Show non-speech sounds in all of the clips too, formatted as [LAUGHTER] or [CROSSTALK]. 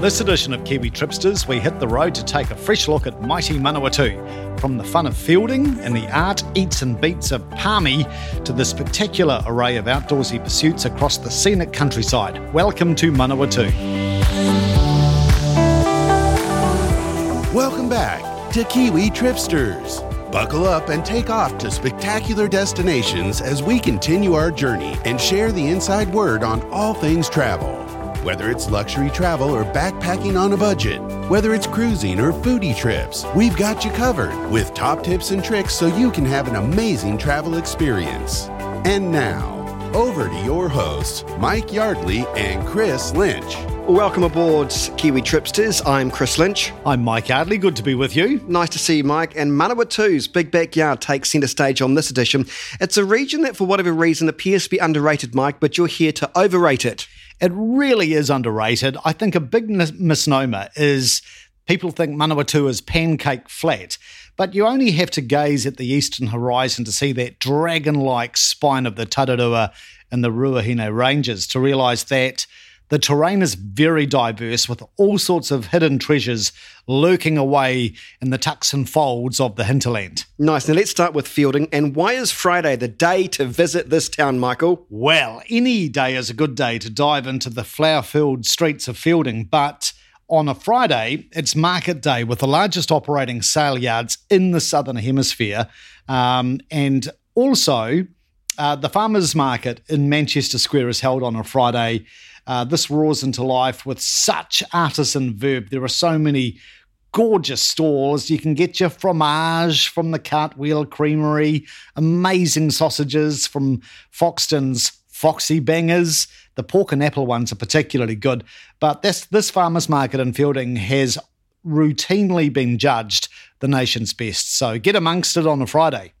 This edition of Kiwi Tripsters, we hit the road to take a fresh look at mighty Manawatu. From the fun of Feilding and the art, eats, and beats of Palmy to the spectacular array of outdoorsy pursuits across the scenic countryside. Welcome to Manawatu. Welcome back to Kiwi Tripsters. Buckle up and take off to spectacular destinations as we continue our journey and share the inside word on all things travel. Whether it's luxury travel or backpacking on a budget, whether it's cruising or foodie trips, we've got you covered with top tips and tricks so you can have an amazing travel experience. And now, over to your hosts, Mike Yardley and Chris Lynch. Welcome aboard, Kiwi Tripsters. I'm Chris Lynch. I'm Mike Yardley. Good to be with you. Nice to see you, Mike. And Manawatu's Big Backyard takes centre stage on this edition. It's a region that, for whatever reason, appears to be underrated, Mike, but you're here to overrate it. It really is underrated. I think a big mis- misnomer is people think Manawatu is pancake flat, but you only have to gaze at the eastern horizon to see that dragon like spine of the Tararua and the Ruahine Ranges to realise that the terrain is very diverse with all sorts of hidden treasures lurking away in the tucks and folds of the hinterland. Nice. Now let's start with Feilding. And why is Friday the day to visit this town, Michael? Well, any day is a good day to dive into the flower filled streets of Feilding, but on a Friday, it's market day with the largest operating sale yards in the Southern Hemisphere. Um, and also, uh, the farmers market in Manchester Square is held on a Friday. Uh, this roars into life with such artisan verb. There are so many gorgeous stalls. You can get your fromage from the Cartwheel Creamery, amazing sausages from Foxton's Foxy Bangers. The pork and apple ones are particularly good. But this, this farmers market in Feilding has routinely been judged the nation's best. So get amongst it on a Friday.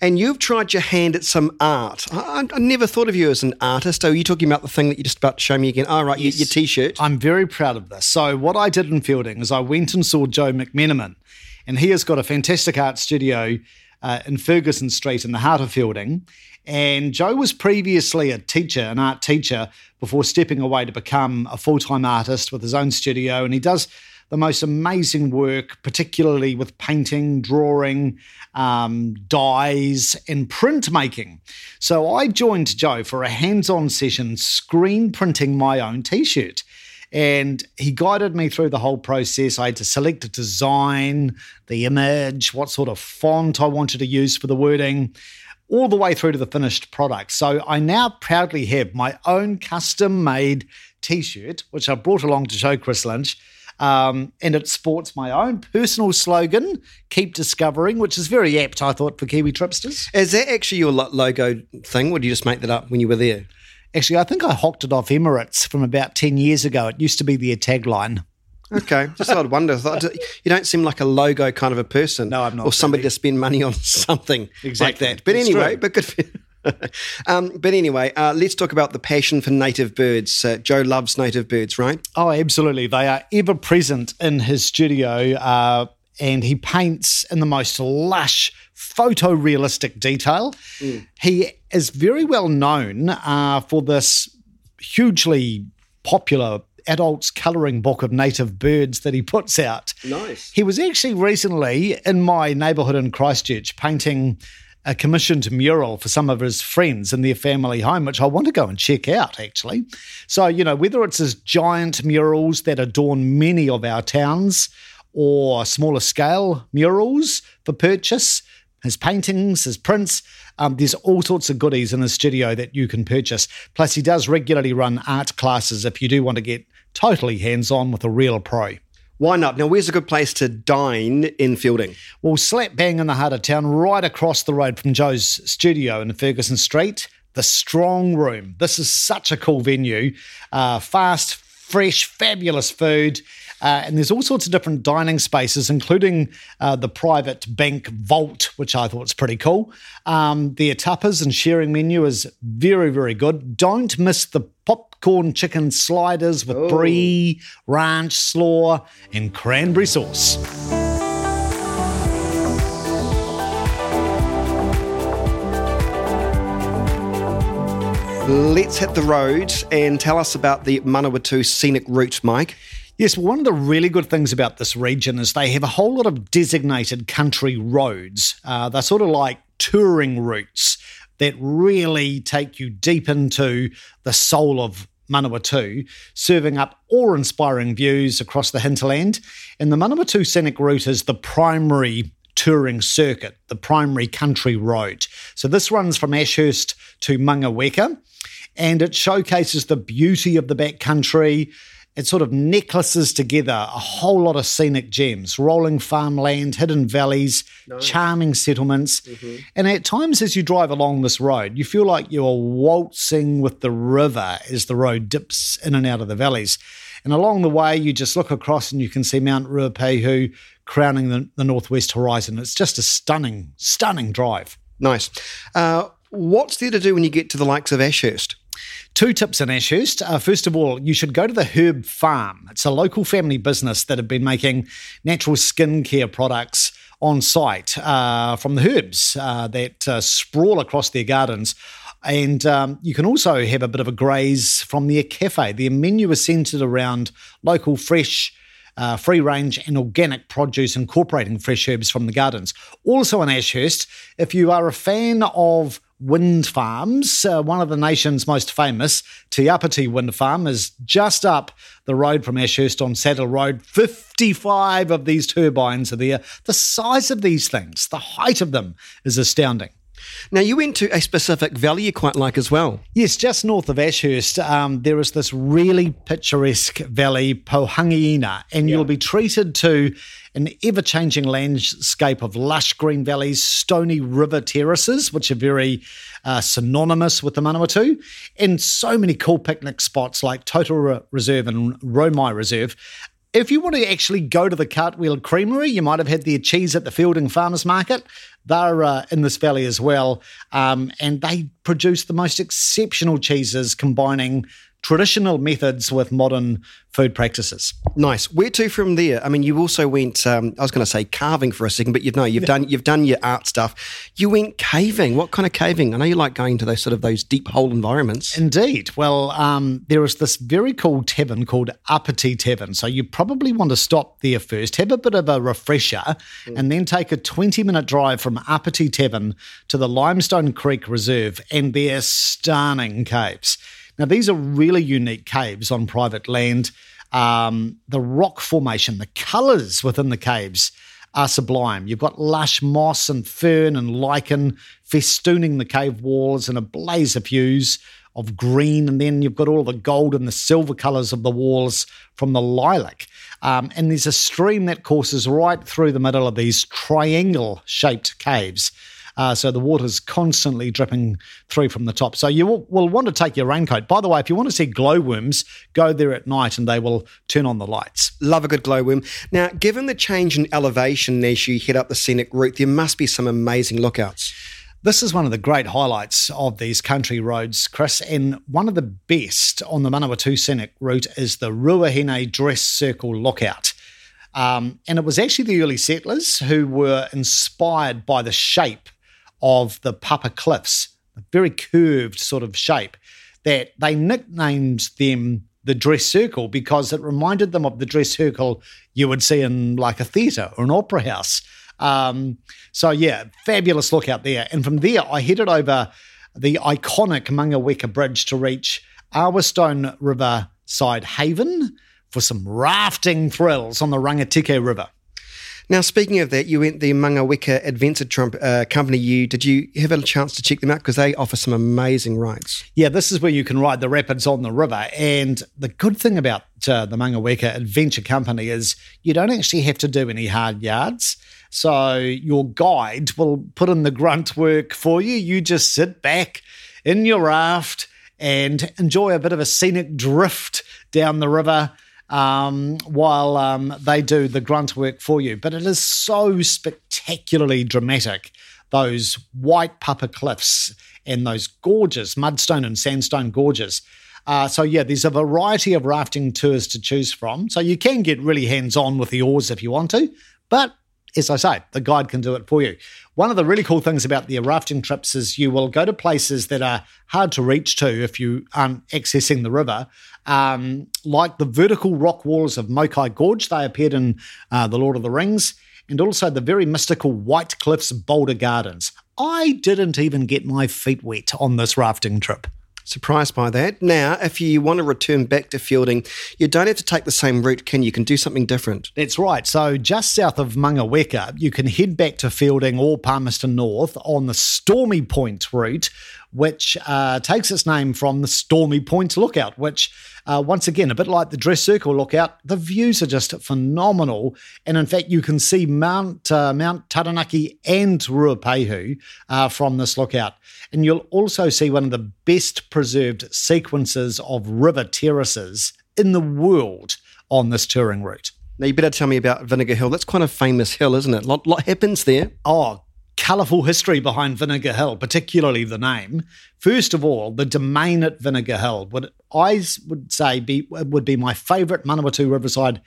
And you've tried your hand at some art. I, I, never thought of you as an artist. Are you talking about the thing that you're just about to show me again? Oh, right, yes. your, your t shirt. I'm very proud of this. So, what I did in Feilding is I went and saw Joe McMenamin, and he has got a fantastic art studio uh, in Ferguson Street in the heart of Feilding. And Joe was previously a teacher, an art teacher, before stepping away to become a full time artist with his own studio. And he does the most amazing work, particularly with painting, drawing, um, dyes, and printmaking. So I joined Joe for a hands on session screen printing my own t shirt. And he guided me through the whole process. I had to select a design, the image, what sort of font I wanted to use for the wording all the way through to the finished product. So I now proudly have my own custom made t shirt, which I brought along to show Chris Lynch. Um, and it sports my own personal slogan, Keep Discovering, which is very apt, I thought, for Kiwi Tripsters. Is that actually your logo thing, or did you just make that up when you were there? Actually, I think I hocked it off Emirates from about 10 years ago. It used to be their tagline. Okay, just thought I'd wonder. You don't seem like a logo kind of a person. No, I'm not. Or somebody really. to spend money on [LAUGHS] something exactly. like that. But it's anyway, true. but good for [LAUGHS] um, but anyway, uh, let's talk about the passion for native birds. Uh, Joe loves native birds, right? Oh, absolutely. They are ever present in his studio, uh, and he paints in the most lush, photorealistic detail. Mm. He is very well known uh, for this hugely popular adults colouring book of native birds that he puts out. Nice. He was actually recently in my neighbourhood in Christchurch painting a commissioned mural for some of his friends in their family home, which I want to go and check out actually. So, you know, whether it's his giant murals that adorn many of our towns or smaller scale murals for purchase, his paintings, his prints, um, there's all sorts of goodies in his studio that you can purchase. Plus, he does regularly run art classes if you do want to get totally hands on with a real pro. Why not? Now, where's a good place to dine in Feilding? Well, slap bang in the heart of town, right across the road from Joe's studio in Ferguson Street, the Strong Room. This is such a cool venue. Uh, fast, fresh, fabulous food. Uh, and there's all sorts of different dining spaces, including uh, the private bank vault, which I thought was pretty cool. Um, their tapas and sharing menu is very, very good. Don't miss the popcorn chicken sliders with oh. brie, ranch, slaw, and cranberry sauce. Let's hit the road and tell us about the Manawatu scenic route, Mike. Yes, well, one of the really good things about this region is they have a whole lot of designated country roads. Uh, they're sort of like touring routes that really take you deep into the soul of Manawatu, serving up awe inspiring views across the hinterland. And the Manawatu Scenic Route is the primary touring circuit, the primary country road. So this runs from Ashurst to Mangaweka and it showcases the beauty of the backcountry it sort of necklaces together a whole lot of scenic gems, rolling farmland, hidden valleys, charming settlements. Mm-hmm. And at times, as you drive along this road, you feel like you are waltzing with the river as the road dips in and out of the valleys. And along the way, you just look across and you can see Mount Ruapehu crowning the, the northwest horizon. It's just a stunning, stunning drive. Nice. Uh, what's there to do when you get to the likes of Ashurst? Two tips in Ashurst. Uh, first of all, you should go to the Herb Farm. It's a local family business that have been making natural skincare products on site uh, from the herbs uh, that uh, sprawl across their gardens. And um, you can also have a bit of a graze from their cafe. Their menu is centered around local, fresh, uh, free range and organic produce, incorporating fresh herbs from the gardens. Also in Ashurst, if you are a fan of wind farms. Uh, one of the nation's most famous, Te Apiti Wind Farm, is just up the road from Ashurst on Saddle Road. 55 of these turbines are there. The size of these things, the height of them is astounding. Now, you went to a specific valley you quite like as well. Yes, just north of Ashurst, um, there is this really picturesque valley, Pohangina, and yeah. you'll be treated to an ever changing landscape of lush green valleys, stony river terraces, which are very uh, synonymous with the Manawatu, and so many cool picnic spots like Totara Reserve and Raumai Reserve. If you want to actually go to the Cartwheel Creamery, you might have had their cheese at the Feilding Farmers Market. They're uh, in this valley as well, um, and they produce the most exceptional cheeses combining traditional methods with modern food practices. Nice. Where to from there? I mean, you also went. Um, I was going to say carving for a second, but you've no, you've yeah. done you've done your art stuff. You went caving. What kind of caving? I know you like going to those sort of those deep hole environments. Indeed. Well, um, there is this very cool tavern called Apiti Tavern. So you probably want to stop there first, have a bit of a refresher, mm. and then take a twenty minute drive from Apiti Tavern to the Limestone Creek Reserve and their stunning caves. Now, these are really unique caves on private land. Um, the rock formation, the colours within the caves are sublime. You've got lush moss and fern and lichen festooning the cave walls in a blaze of hues of green, and then you've got all the gold and the silver colours of the walls from the lilac. Um, and there's a stream that courses right through the middle of these triangle shaped caves. Uh, so the water's constantly dripping through from the top. So you will, will, want to take your raincoat. By the way, if you want to see glowworms, go there at night and they will turn on the lights. Love a good glowworm. Now, given the change in elevation as you head up the scenic route, there must be some amazing lookouts. This is one of the great highlights of these country roads, Chris. And one of the best on the Manawatu Scenic route is the Ruahine Dress Circle Lookout. Um, and it was actually the early settlers who were inspired by the shape of the Papa Cliffs, a very curved sort of shape, that they nicknamed them the dress circle because it reminded them of the dress circle you would see in like a theatre or an opera house. Um, so yeah, fabulous look out there. And from there, I headed over the iconic Mangaweka Bridge to reach Awastone River side haven for some rafting thrills on the Rangitikei River. Now, speaking of that, you went the Mangaweka Adventure Trump uh, Company. You did you have a chance to check them out because they offer some amazing rides? Yeah, this is where you can ride the rapids on the river. And the good thing about uh, the Mangaweka Adventure Company is you don't actually have to do any hard yards. So your guide will put in the grunt work for you. You just sit back in your raft and enjoy a bit of a scenic drift down the river um, while um, they do the grunt work for you. But it is so spectacularly dramatic. Those white papa cliffs and those gorgeous mudstone and sandstone gorges. Uh, so, yeah, there's a variety of rafting tours to choose from. So, you can get really hands on with the oars if you want to, but as I say, the guide can do it for you. One of the really cool things about the rafting trips is you will go to places that are hard to reach to if you aren't accessing the river, um, like the vertical rock walls of Mokai Gorge. They appeared in uh, The Lord of the Rings, and also the very mystical White Cliffs Boulder Gardens. I didn't even get my feet wet on this rafting trip. Surprised by that. Now, if you want to return back to Feilding, you don't have to take the same route, can you? You can do something different. That's right. So, just south of Mangaweka, you can head back to Feilding or Palmerston North on the Stormy Point route, which uh, takes its name from the Stormy Point Lookout, which, uh, once again, a bit like the Dress Circle Lookout, the views are just phenomenal. And in fact, you can see Mount uh, Mount Taranaki and Ruapehu uh, from this lookout. And you'll also see one of the best preserved sequences of river terraces in the world on this touring route. Now, you better tell me about Vinegar Hill. That's quite a famous hill, isn't it? A lot, lot happens there. Oh, colourful history behind Vinegar Hill, particularly the name. First of all, the domain at Vinegar Hill would I would say be would be my favourite Manawatu Riverside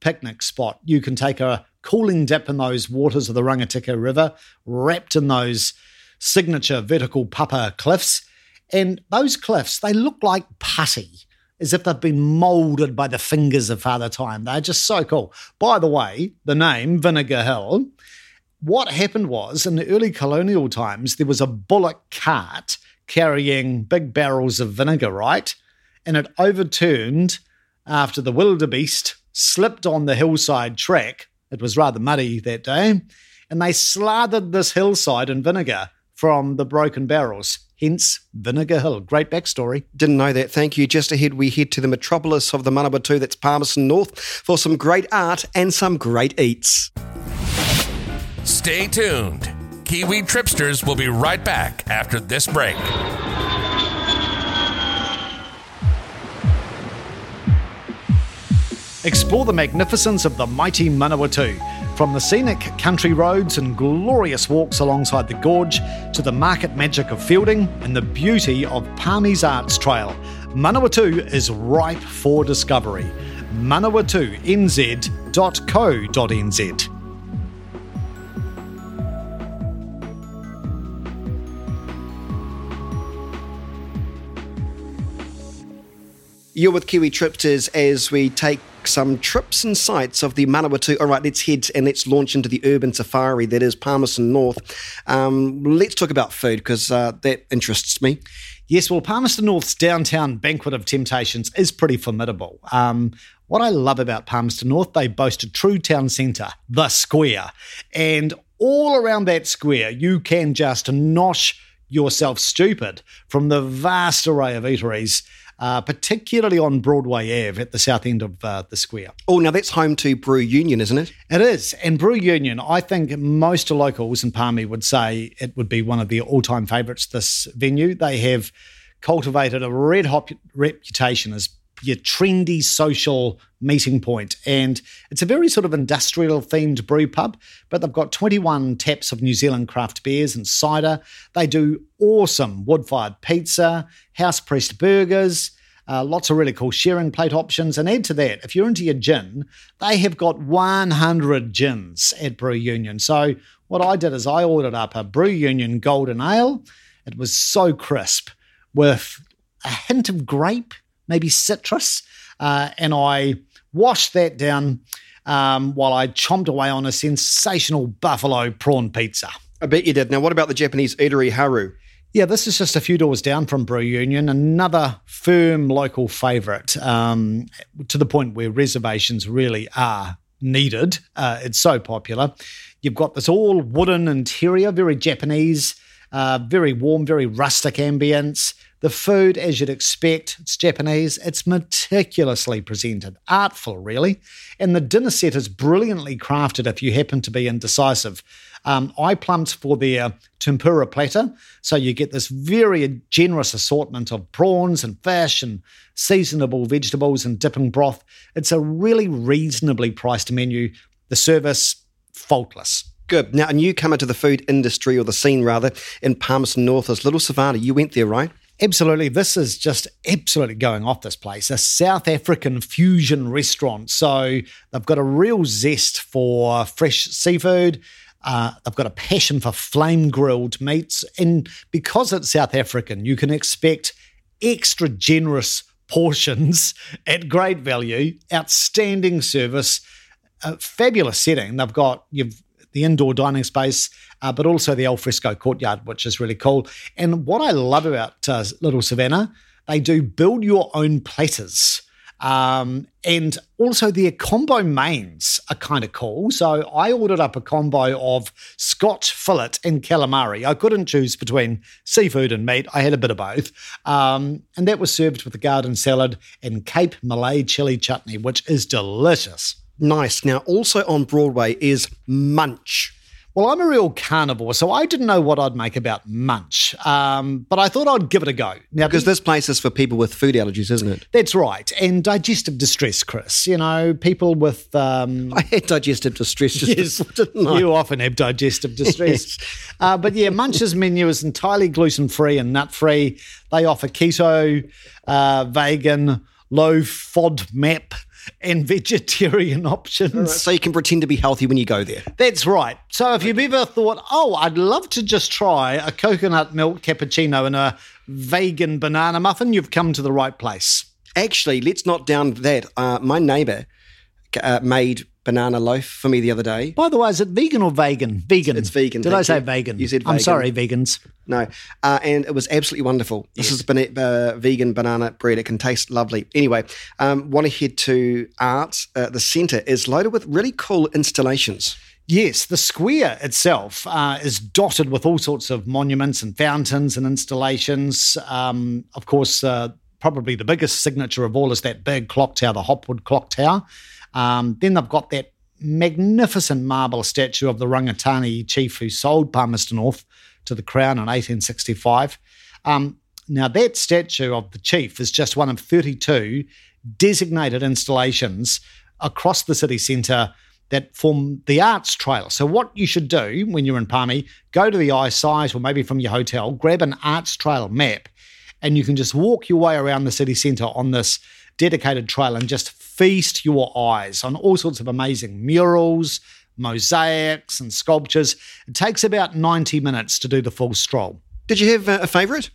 picnic spot. You can take a cooling dip in those waters of the Rangitikei River, wrapped in those signature vertical papa cliffs. And those cliffs, they look like putty, as if they've been moulded by the fingers of Father Time. They're just so cool. By the way, the name Vinegar Hill, what happened was in the early colonial times, there was a bullock cart carrying big barrels of vinegar, right? And it overturned after the wildebeest slipped on the hillside track. It was rather muddy that day. And they slathered this hillside in vinegar from the broken barrels. Hence, Vinegar Hill. Great backstory. Didn't know that. Thank you. Just ahead, we head to the metropolis of the Manawatu, that's Palmerston North, for some great art and some great eats. Stay tuned. Kiwi Tripsters will be right back after this break. Explore the magnificence of the mighty Manawatu from the scenic country roads and glorious walks alongside the gorge to the market magic of Feilding and the beauty of Palmy's Arts Trail, Manawatu is ripe for discovery. manawatu.nz.co.nz You're with Kiwi Tripsters as we take some trips and sights of the Manawatu. All right, let's head and let's launch into the urban safari that is Palmerston North. Um, let's talk about food because uh, that interests me. Yes, well, Palmerston North's downtown banquet of temptations is pretty formidable. Um, what I love about Palmerston North, they boast a true town centre, the square. And all around that square, you can just nosh yourself stupid from the vast array of eateries uh, particularly on Broadway Ave at the south end of uh, the square. Oh, now that's home to Brew Union, isn't it? It is. And Brew Union, I think most locals in Palmy would say it would be one of their all time favourites, this venue. They have cultivated a red hot reputation as your trendy social meeting point. And it's a very sort of industrial themed brew pub, but they've got 21 taps of New Zealand craft beers and cider. They do awesome wood fired pizza, house pressed burgers. Uh, lots of really cool sharing plate options. And add to that, if you're into your gin, they have got 100 gins at Brew Union. So, what I did is I ordered up a Brew Union Golden Ale. It was so crisp with a hint of grape maybe citrus, uh, and I washed that down um, while I chomped away on a sensational buffalo prawn pizza. I bet you did. Now, what about the Japanese eatery Haru? Yeah, this is just a few doors down from Brew Union, another firm local favourite um, to the point where reservations really are needed. Uh, it's so popular. You've got this all wooden interior, very Japanese, uh, very warm, very rustic ambience. The food, as you'd expect, it's Japanese, it's meticulously presented, artful, really. And the dinner set is brilliantly crafted if you happen to be indecisive. Um, I plumped for their tempura platter, so you get this very generous assortment of prawns and fish and seasonable vegetables and dipping broth. It's a really reasonably priced menu. The service, faultless. Good. Now, a newcomer to the food industry, or the scene rather, in Palmerston North as Little Savannah. You went there, right? Absolutely. This is just absolutely going off this place. A South African fusion restaurant. So they've got a real zest for fresh seafood. Uh, they've got a passion for flame grilled meats. And because it's South African, you can expect extra generous [LAUGHS] portions at great value, outstanding service, a fabulous setting. They've got you've the indoor dining space, uh, but also the alfresco courtyard, which is really cool. And what I love about uh, Little Savannah, they do build your own platters. Um, and also their combo mains are kind of cool. So I ordered up a combo of Scotch fillet and calamari. I couldn't choose between seafood and meat. I had a bit of both. Um, and that was served with a garden salad and Cape Malay chili chutney, which is delicious. Nice. Now, also on Broadway is Munch. Well, I'm a real carnivore, so I didn't know what I'd make about Munch, um, but I thought I'd give it a go. Now, because this place is for people with food allergies, isn't it? That's right, and digestive distress, Chris. You know, people with um, I had digestive distress. Just yes, you often have digestive distress. [LAUGHS] yes. uh, but yeah, Munch's menu is entirely gluten free and nut free. They offer keto, uh, vegan, low FODMAP and vegetarian [LAUGHS] options. Right, so you can pretend to be healthy when you go there. That's right. So if you've ever thought, oh, I'd love to just try a coconut milk cappuccino and a vegan banana muffin, you've come to the right place. Actually, let's not down that. Uh, my neighbour uh, made banana loaf for me the other day. By the way, is it vegan or vegan? Vegan. It's vegan. Did I say you. vegan? You said vegan. I'm sorry, vegans. No. Uh, and it was absolutely wonderful. Yes. This is bana- uh, vegan banana bread. It can taste lovely. Anyway, um, want to head to art. Uh, the centre is loaded with really cool installations. Yes, the square itself uh, is dotted with all sorts of monuments and fountains and installations. Um, of course, uh, probably the biggest signature of all is that big clock tower, the Hopwood Clock Tower. Um, then they've got that magnificent marble statue of the Rangitane chief who sold Palmerston North to the Crown in 1865. Um, now, that statue of the chief is just one of 32 designated installations across the city centre that form the arts trail. So, what you should do when you're in Palmy, go to the i-SITE or maybe from your hotel, grab an arts trail map, and you can just walk your way around the city centre on this dedicated trail and just feast your eyes on all sorts of amazing murals, mosaics, and sculptures. It takes about 90 minutes to do the full stroll. Did you have a favourite?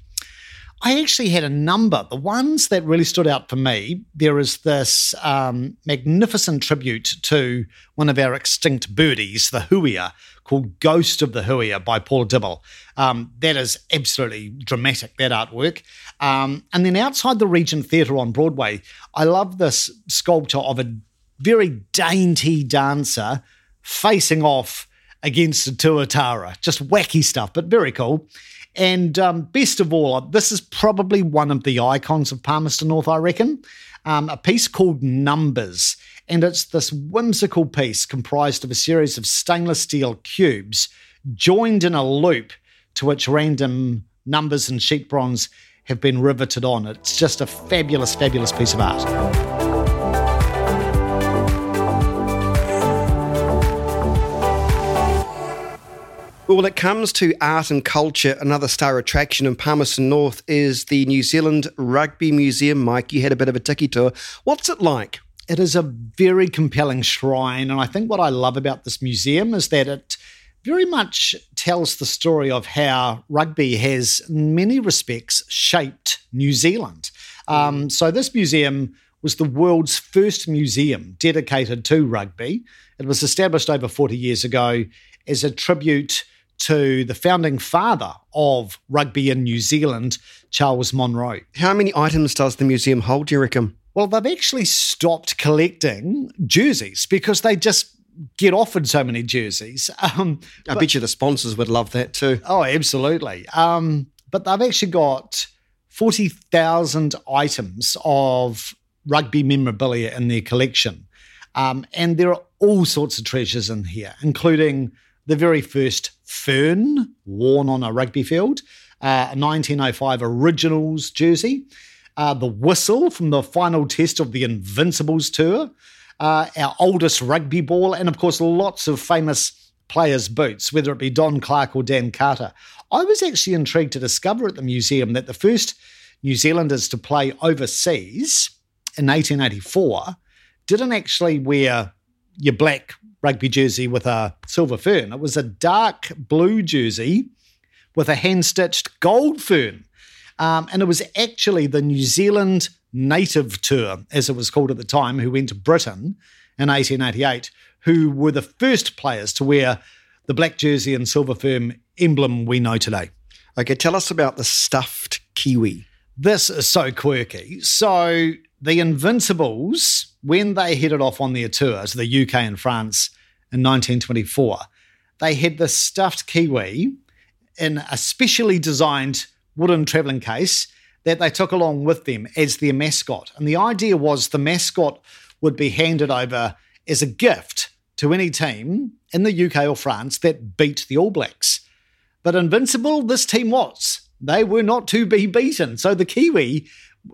I actually had a number. The ones that really stood out for me, there is this um, magnificent tribute to one of our extinct birdies, the huia, called Ghost of the Huia by Paul Dibble. Um, that is absolutely dramatic, that artwork. Um, and then outside the Regent Theatre on Broadway, I love this sculpture of a very dainty dancer facing off against a tuatara. Just wacky stuff, but very cool. And um, best of all, this is probably one of the icons of Palmerston North, I reckon. Um, a piece called Numbers and it's this whimsical piece comprised of a series of stainless steel cubes joined in a loop to which random numbers and sheet bronze have been riveted on. It's just a fabulous, fabulous piece of art. Well, when it comes to art and culture, another star attraction in Palmerston North is the New Zealand Rugby Museum. Mike, you had a bit of a tiki tour. What's it like? It is a very compelling shrine. And I think what I love about this museum is that it very much tells the story of how rugby has, in many respects, shaped New Zealand. Um, so, this museum was the world's first museum dedicated to rugby. It was established over 40 years ago as a tribute to the founding father of rugby in New Zealand, Charles Monro. How many items does the museum hold, do you reckon? Well, they've actually stopped collecting jerseys because they just get offered so many jerseys. [LAUGHS] Um, I but, bet you the sponsors would love that too. Oh, absolutely. Um, but they've actually got 40,000 items of rugby memorabilia in their collection. Um, and there are all sorts of treasures in here, including the very first fern worn on a rugby field, uh, a 1905 Originals jersey, uh, the whistle from the final test of the Invincibles tour, uh, our oldest rugby ball, and of course, lots of famous players' boots, whether it be Don Clarke or Dan Carter. I was actually intrigued to discover at the museum that the first New Zealanders to play overseas in 1884 didn't actually wear your black rugby jersey with a silver fern. It was a dark blue jersey with a hand stitched gold fern. Um, and it was actually the New Zealand native tour, as it was called at the time, who went to Britain in 1888, who were the first players to wear the black jersey and silver firm emblem we know today. Okay, tell us about the stuffed kiwi. This is so quirky. So the Invincibles, when they headed off on their tour to the UK and France in 1924, they had the stuffed kiwi in a specially designed wooden travelling case that they took along with them as their mascot. And the idea was the mascot would be handed over as a gift to any team in the UK or France that beat the All Blacks. But invincible, this team was. They were not to be beaten. So the Kiwi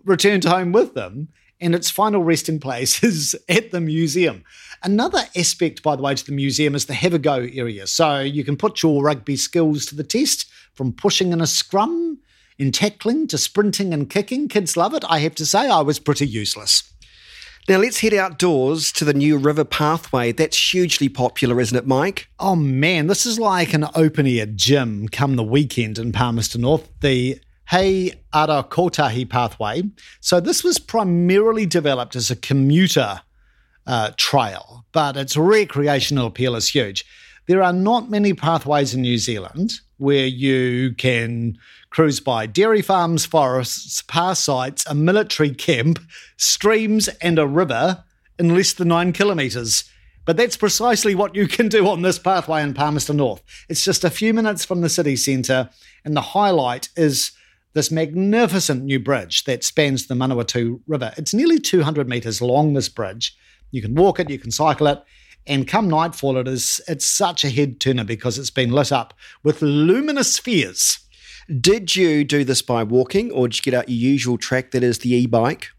returned home with them, and its final resting place [LAUGHS] is at the museum. Another aspect, by the way, to the museum is the have a go area. So you can put your rugby skills to the test from pushing in a scrum in tackling to sprinting and kicking. Kids love it. I have to say, I was pretty useless. Now let's head outdoors to the new river pathway. That's hugely popular, isn't it, Mike? Oh man, this is like an open air gym come the weekend in Palmerston North. The He Ara Kotahi pathway. So this was primarily developed as a commuter uh, trail, but its recreational appeal is huge. There are not many pathways in New Zealand where you can cruise by dairy farms, forests, power sites, a military camp, streams, and a river in less than nine kilometres. But that's precisely what you can do on this pathway in Palmerston North. It's just a few minutes from the city centre, and the highlight is this magnificent new bridge that spans the Manawatu River. It's nearly 200 metres long, this bridge. You can walk it, you can cycle it, and come nightfall, it is it's such a head turner because it's been lit up with luminous spheres. Did you do this by walking or did you get out your usual track that is the e bike?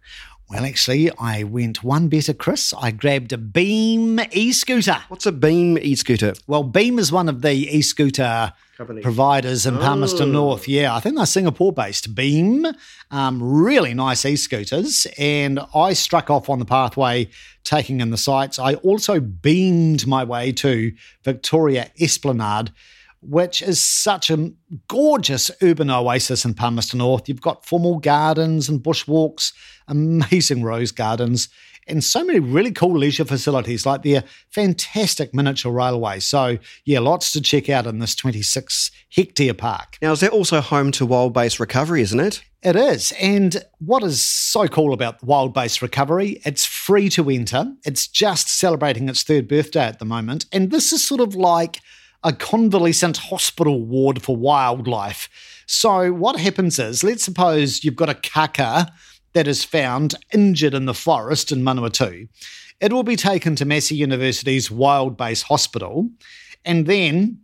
Well, actually, I went one better, Chris. I grabbed a Beam e scooter. What's a Beam e scooter? Well, Beam is one of the e scooter providers in Palmerston oh. North. Yeah, I think they're Singapore based. Beam, um, really nice e scooters. And I struck off on the pathway taking in the sights. I also beamed my way to Victoria Esplanade which is such a gorgeous urban oasis in Palmerston North. You've got formal gardens and bushwalks, amazing rose gardens, and so many really cool leisure facilities like the fantastic miniature railway. So, yeah, lots to check out in this 26 hectare park. Now, is that also home to wild base recovery, isn't it? It is. And what is so cool about wild base recovery, it's free to enter. It's just celebrating its third birthday at the moment. And this is sort of like a convalescent hospital ward for wildlife. So, what happens is, let's suppose you've got a kaka that is found injured in the forest in Manawatu. It will be taken to Massey University's Wild Base Hospital, and then,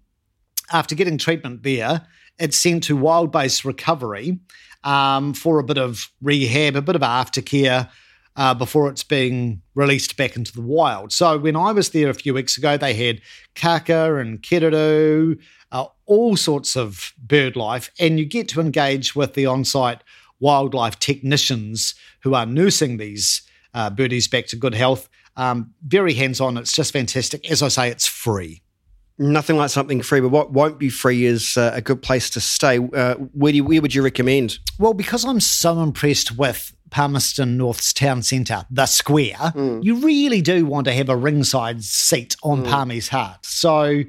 after getting treatment there, it's sent to Wild Base Recovery um, for a bit of rehab, a bit of aftercare, uh, before it's being released back into the wild. So when I was there a few weeks ago, they had kaka and kereru, uh, all sorts of bird life, and you get to engage with the on-site wildlife technicians who are nursing these uh, birdies back to good health. Um, very hands-on. It's just fantastic. As I say, it's free. Nothing like something free, but what won't be free is uh, a good place to stay. Uh, where, you, where would you recommend? Well, because I'm so impressed with Palmerston North's town centre, the square, mm. you really do want to have a ringside seat on mm. Palmy's heart. So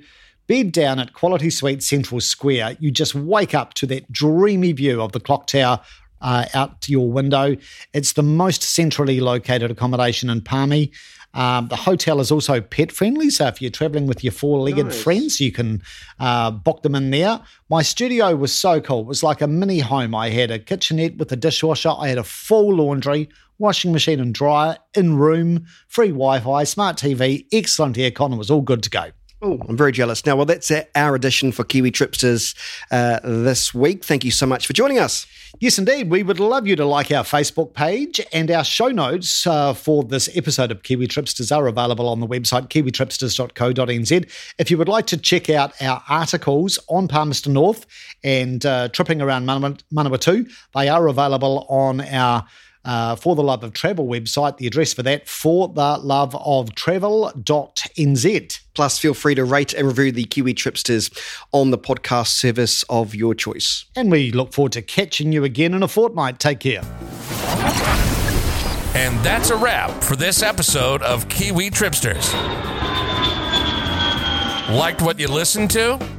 bed down at Quality Suite Central Square. You just wake up to that dreamy view of the clock tower uh, out your window. It's the most centrally located accommodation in Palmy. Um, the hotel is also pet friendly, so if you're traveling with your four legged nice. friends, you can uh, book them in there. My studio was so cool. It was like a mini home. I had a kitchenette with a dishwasher, I had a full laundry, washing machine, and dryer in room, free Wi Fi, smart TV, excellent aircon. It was all good to go. Oh, I'm very jealous. Now, well, that's our edition for Kiwi Tripsters uh, this week. Thank you so much for joining us. Yes, indeed. We would love you to like our Facebook page and our show notes uh, for this episode of Kiwi Tripsters are available on the website kiwitripsters.co.nz. If you would like to check out our articles on Palmerston North and uh, tripping around Manawatu, they are available on our uh, For the Love of Travel website. The address for that, for the love of travel.nz. Plus, feel free to rate and review the Kiwi Tripsters on the podcast service of your choice. And we look forward to catching you again in a fortnight. Take care. And that's a wrap for this episode of Kiwi Tripsters. Liked what you listened to?